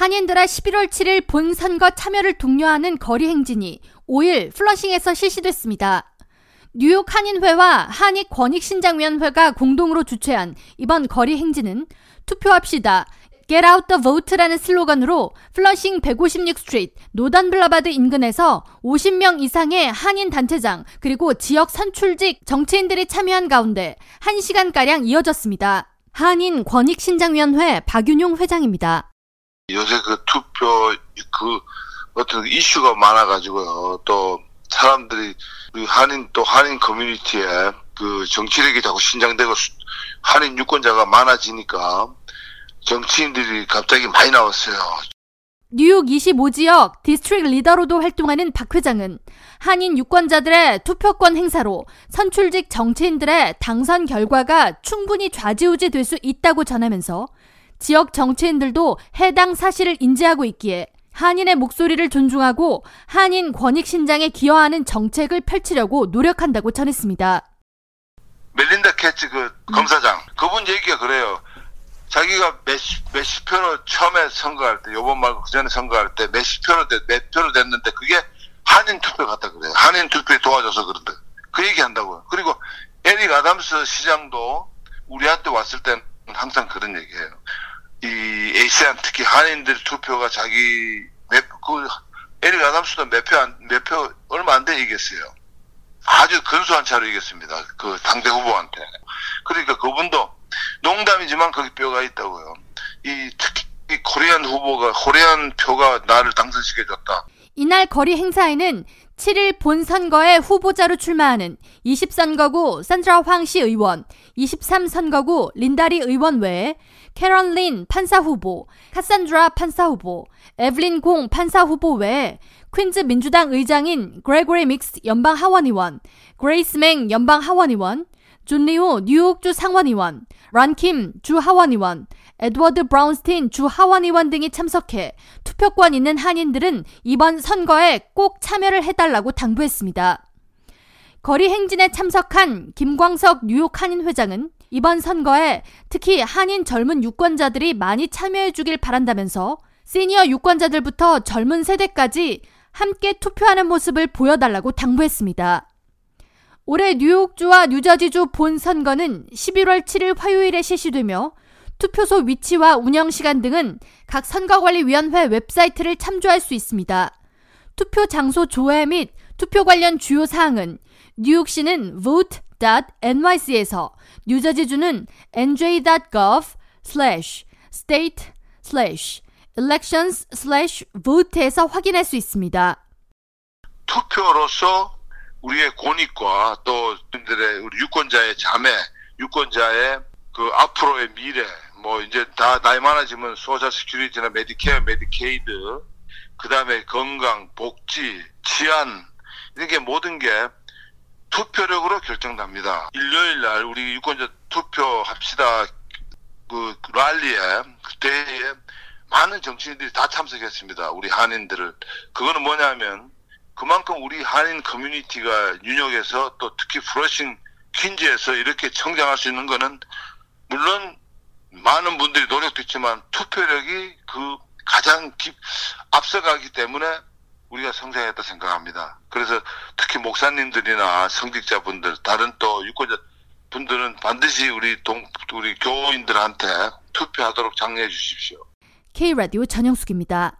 한인들의 11월 7일 본선거 참여를 독려하는 거리 행진이 5일 플러싱에서 실시됐습니다. 뉴욕 한인회와 한인 권익신장위원회가 공동으로 주최한 이번 거리 행진은 투표합시다. Get out the vote라는 슬로건으로 플러싱 156 Street Northern Boulevard 인근에서 50명 이상의 한인 단체장 그리고 지역 선출직 정치인들이 참여한 가운데 1시간가량 이어졌습니다. 한인 권익신장위원회 박윤용 회장입니다. 요새 그 투표 그 어떤 이슈가 많아가지고요. 또 사람들이 한인 또 한인 커뮤니티에 그 정치력이 자꾸 신장되고 한인 유권자가 많아지니까 정치인들이 갑자기 많이 나왔어요. 뉴욕 25지역 District Leader로도 활동하는 박 회장은 한인 유권자들의 투표권 행사로 선출직 정치인들의 당선 결과가 충분히 좌지우지 될 수 있다고 전하면서 지역 정치인들도 해당 사실을 인지하고 있기에 한인의 목소리를 존중하고 한인 권익 신장에 기여하는 정책을 펼치려고 노력한다고 전했습니다. 멜린다 캐츠 그 검사장 그분 얘기가 그래요. 자기가 몇십, 몇십 표로 처음에 선거할 때, 요번 말고 그 전에 선거할 때 몇십 표로, 됐, 몇 표로 됐는데 그게 한인 투표 같다 그래요. 한인 투표에 도와줘서 그런다. 그 얘기 한다고요. 그리고 에릭 아담스 시장도 우리한테 왔을 땐 항상 그런 얘기해요. 이 에이시안 특히 한인들 투표가 자기 몇, 그, 에릭 아담스도 몇 표, 안, 몇 표, 얼마 안 돼 이겼어요. 아주 근소한 차로 이겼습니다. 그 당대 후보한테. 그러니까 그분도 농담이지만 거기 뼈가 있다고요. 이 특히 이 코리안 후보가 코리안 표가 나를 당선시켜줬다. 이날 거리 행사에는 7일 본선거에 후보자로 출마하는 20선거구 산드라 황 시의원, 23선거구 린다 리 의원 외에 캐런 린 판사 후보, 카산드라 판사 후보, 에블린 공 판사 후보 외에 퀸즈 민주당 의장인 그레고리 믹스 연방 하원의원, 그레이스 맹 연방 하원의원, 존 리우 뉴욕주 상원의원, 론 김 주 하원의원, 에드워드 브라운스틴 주 하원의원 등이 참석해 투표권 있는 한인들은 이번 선거에 꼭 참여를 해달라고 당부했습니다. 거리 행진에 참석한 김광석 뉴욕 한인 회장은 이번 선거에 특히 한인 젊은 유권자들이 많이 참여해 주길 바란다면서 시니어 유권자들부터 젊은 세대까지 함께 투표하는 모습을 보여달라고 당부했습니다. 올해 뉴욕주와 뉴저지주 본 선거는 11월 7일 화요일에 실시되며 투표소 위치와 운영 시간 등은 각 선거관리위원회 웹사이트를 참조할 수 있습니다. 투표 장소 조회 및 투표 관련 주요 사항은 뉴욕시는 vote.nyc에서 뉴저지주는 nj.gov slash state slash elections slash vote에서 확인할 수 있습니다. 투표로서 우리의 권익과 또 분들의 우리 유권자의 자매, 유권자의 그 앞으로의 미래, 뭐 이제 다 나이 많아지면 Social Security나 Medicare, Medicaid, 그 다음에 건강, 복지, 치안 이게 모든 게 투표력으로 결정납니다. 일요일 날 우리 유권자 투표합시다 그 rally에 그때에 많은 정치인들이 다 참석했습니다. 우리 한인들을 그거는 뭐냐면 그만큼 우리 한인 커뮤니티가 뉴욕에서 또 특히 플러싱 퀸즈에서 이렇게 성장할 수 있는 거는 물론 많은 분들이 노력도 있지만 투표력이 그 가장 깊, 앞서가기 때문에 우리가 성장했다 생각합니다. 그래서 특히 목사님들이나 성직자분들, 다른 또 유권자 분들은 반드시 우리 동, 우리 교인들한테 투표하도록 장려해 주십시오. K라디오 전영숙입니다.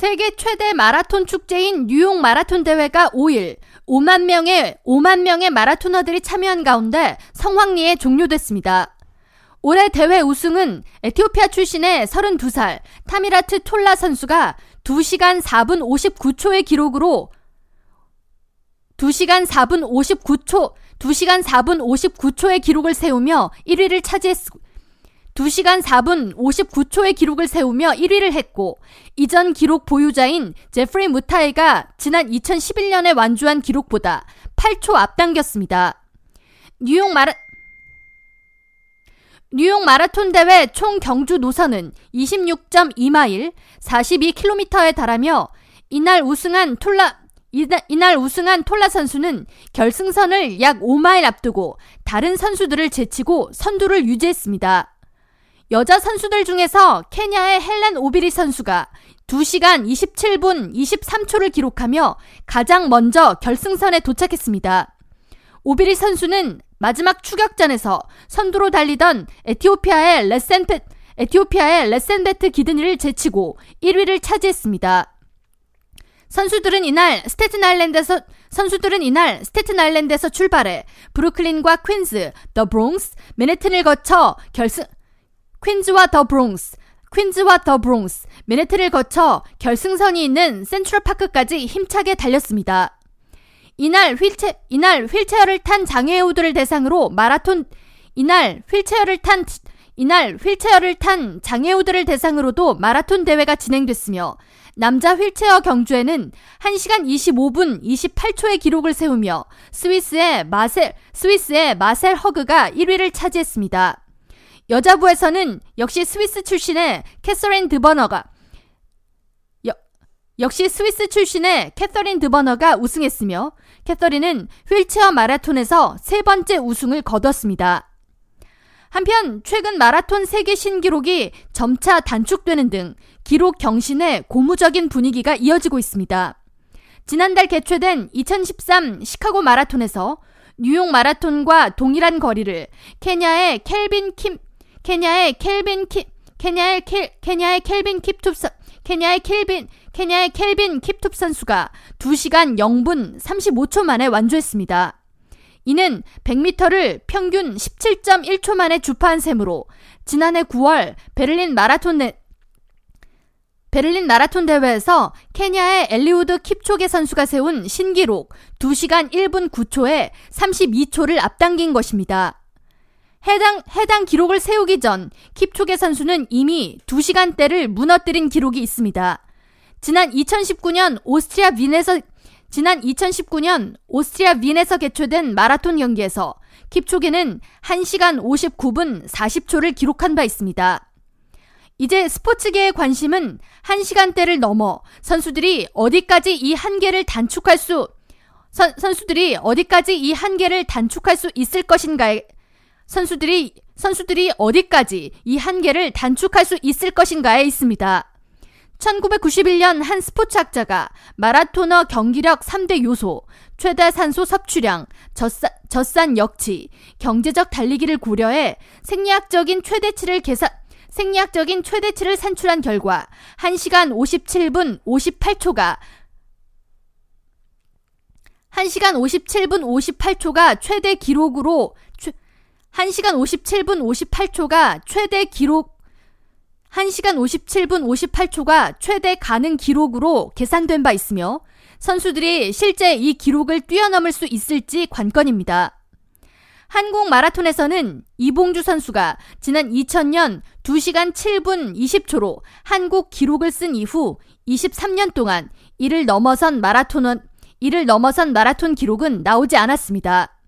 세계 최대 마라톤 축제인 뉴욕 마라톤 대회가 5일 5만 명의 5만 명의 마라토너들이 참여한 가운데 성황리에 종료됐습니다. 올해 대회 우승은 에티오피아 출신의 32살 타미라트 톨라 선수가 2시간 4분 59초의 기록으로 2시간 4분 59초 2시간 4분 59초의 기록을 세우며 1위를 차지했 2시간 4분 59초의 기록을 세우며 1위를 했고 이전 기록 보유자인 제프리 무타이가 지난 2011년에 완주한 기록보다 8초 앞당겼습니다. 뉴욕 마라 뉴욕 마라톤 대회 총 경주 노선은 26.2마일 42km에 달하며 이날 우승한 톨라 이날, 우승한 톨라 선수는 결승선을 약 5마일 앞두고 다른 선수들을 제치고 선두를 유지했습니다. 여자 선수들 중에서 케냐의 헬렌 오비리 선수가 2시간 27분 23초를 기록하며 가장 먼저 결승선에 도착했습니다. 오비리 선수는 마지막 추격전에서 선두로 달리던 에티오피아의 레센페, 에티오피아의 레센베트 기드니를 제치고 1위를 차지했습니다. 선수들은 이날 스테튼 아일랜드에서 선수들은 이날 스테튼 아일랜드에서 출발해 브루클린과 퀸즈, 더 브롱스, 맨해튼을 거쳐 결승 퀸즈와 더 브롱스, 퀸즈와 더 브롱스, 맨해튼을 거쳐 결승선이 있는 센트럴 파크까지 힘차게 달렸습니다. 이날 휠체 이날 휠체어를 탄 장애우들을 대상으로 마라톤 이날 휠체어를 탄 이날 휠체어를 탄 장애우들을 대상으로도 마라톤 대회가 진행됐으며 남자 휠체어 경주에는 1시간 25분 28초의 기록을 세우며 스위스의 마셀 스위스의 마셀 허그가 1위를 차지했습니다. 여자부에서는 역시 스위스 출신의 캐서린 드버너가 역시 스위스 출신의 캐서린 드버너가 우승했으며 캐서린은 휠체어 마라톤에서 세 번째 우승을 거뒀습니다. 한편 최근 마라톤 세계 신기록이 점차 단축되는 등 기록 경신에 고무적인 분위기가 이어지고 있습니다. 지난달 개최된 2013 시카고 마라톤에서 뉴욕 마라톤과 동일한 거리를 케냐의 켈빈 킴 케냐의 켈빈 킴 케냐의 켈 케냐의 켈빈 킵투 케냐의 켈빈 케냐의 켈빈 킵투 선수가 2시간 0분 35초 만에 완주했습니다. 이는 100m를 평균 17.1초 만에 주파한 셈으로 지난해 9월 베를린 마라톤 내, 베를린 마라톤 대회에서 케냐의 엘리우드 킵초게 선수가 세운 신기록 2시간 1분 9초에 32초를 앞당긴 것입니다. 해당, 해당 기록을 세우기 전 킵초게 선수는 이미 2시간대를 무너뜨린 기록이 있습니다. 지난 2019년 오스트리아 윈에서 지난 2019년 오스트리아 윈에서 개최된 마라톤 경기에서 킵초게는 1시간 59분 40초를 기록한 바 있습니다. 이제 스포츠계의 관심은 1시간대를 넘어 선수들이 어디까지 이 한계를 단축할 수 선, 선수들이 어디까지 이 한계를 단축할 수 있을 것인가에 선수들이 선수들이 어디까지 이 한계를 단축할 수 있을 것인가에 있습니다. 1991년 한 스포츠 학자가 마라토너 경기력 3대 요소, 최대 산소 섭취량, 젖산, 젖산 역치, 경제적 달리기를 고려해 생리학적인 최대치를 계산, 생리학적인 최대치를 산출한 결과 1시간 57분 58초가 1시간 57분 58초가 최대 기록으로 1시간 57분 58초가 최대 기록 1시간 57분 58초가 최대 가능 기록으로 계산된 바 있으며 선수들이 실제 이 기록을 뛰어넘을 수 있을지 관건입니다. 한국 마라톤에서는 이봉주 선수가 지난 2000년 2시간 7분 20초로 한국 기록을 쓴 이후 23년 동안 이를 넘어선 마라톤은 이를 넘어선 마라톤 기록은 나오지 않았습니다.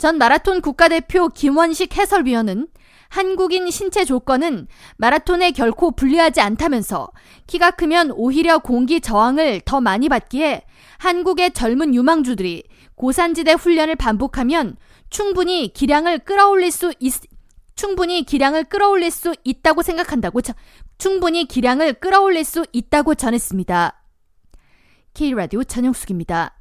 전 마라톤 국가대표 김원식 해설위원은 한국인 신체 조건은 마라톤에 결코 불리하지 않다면서 키가 크면 오히려 공기 저항을 더 많이 받기에 한국의 젊은 유망주들이 고산지대 훈련을 반복하면 충분히 기량을 끌어올릴 수 있, 충분히 기량을 끌어올릴 수 있다고 생각한다고 충분히 기량을 끌어올릴 수 있다고 전했습니다. K라디오 전영숙입니다.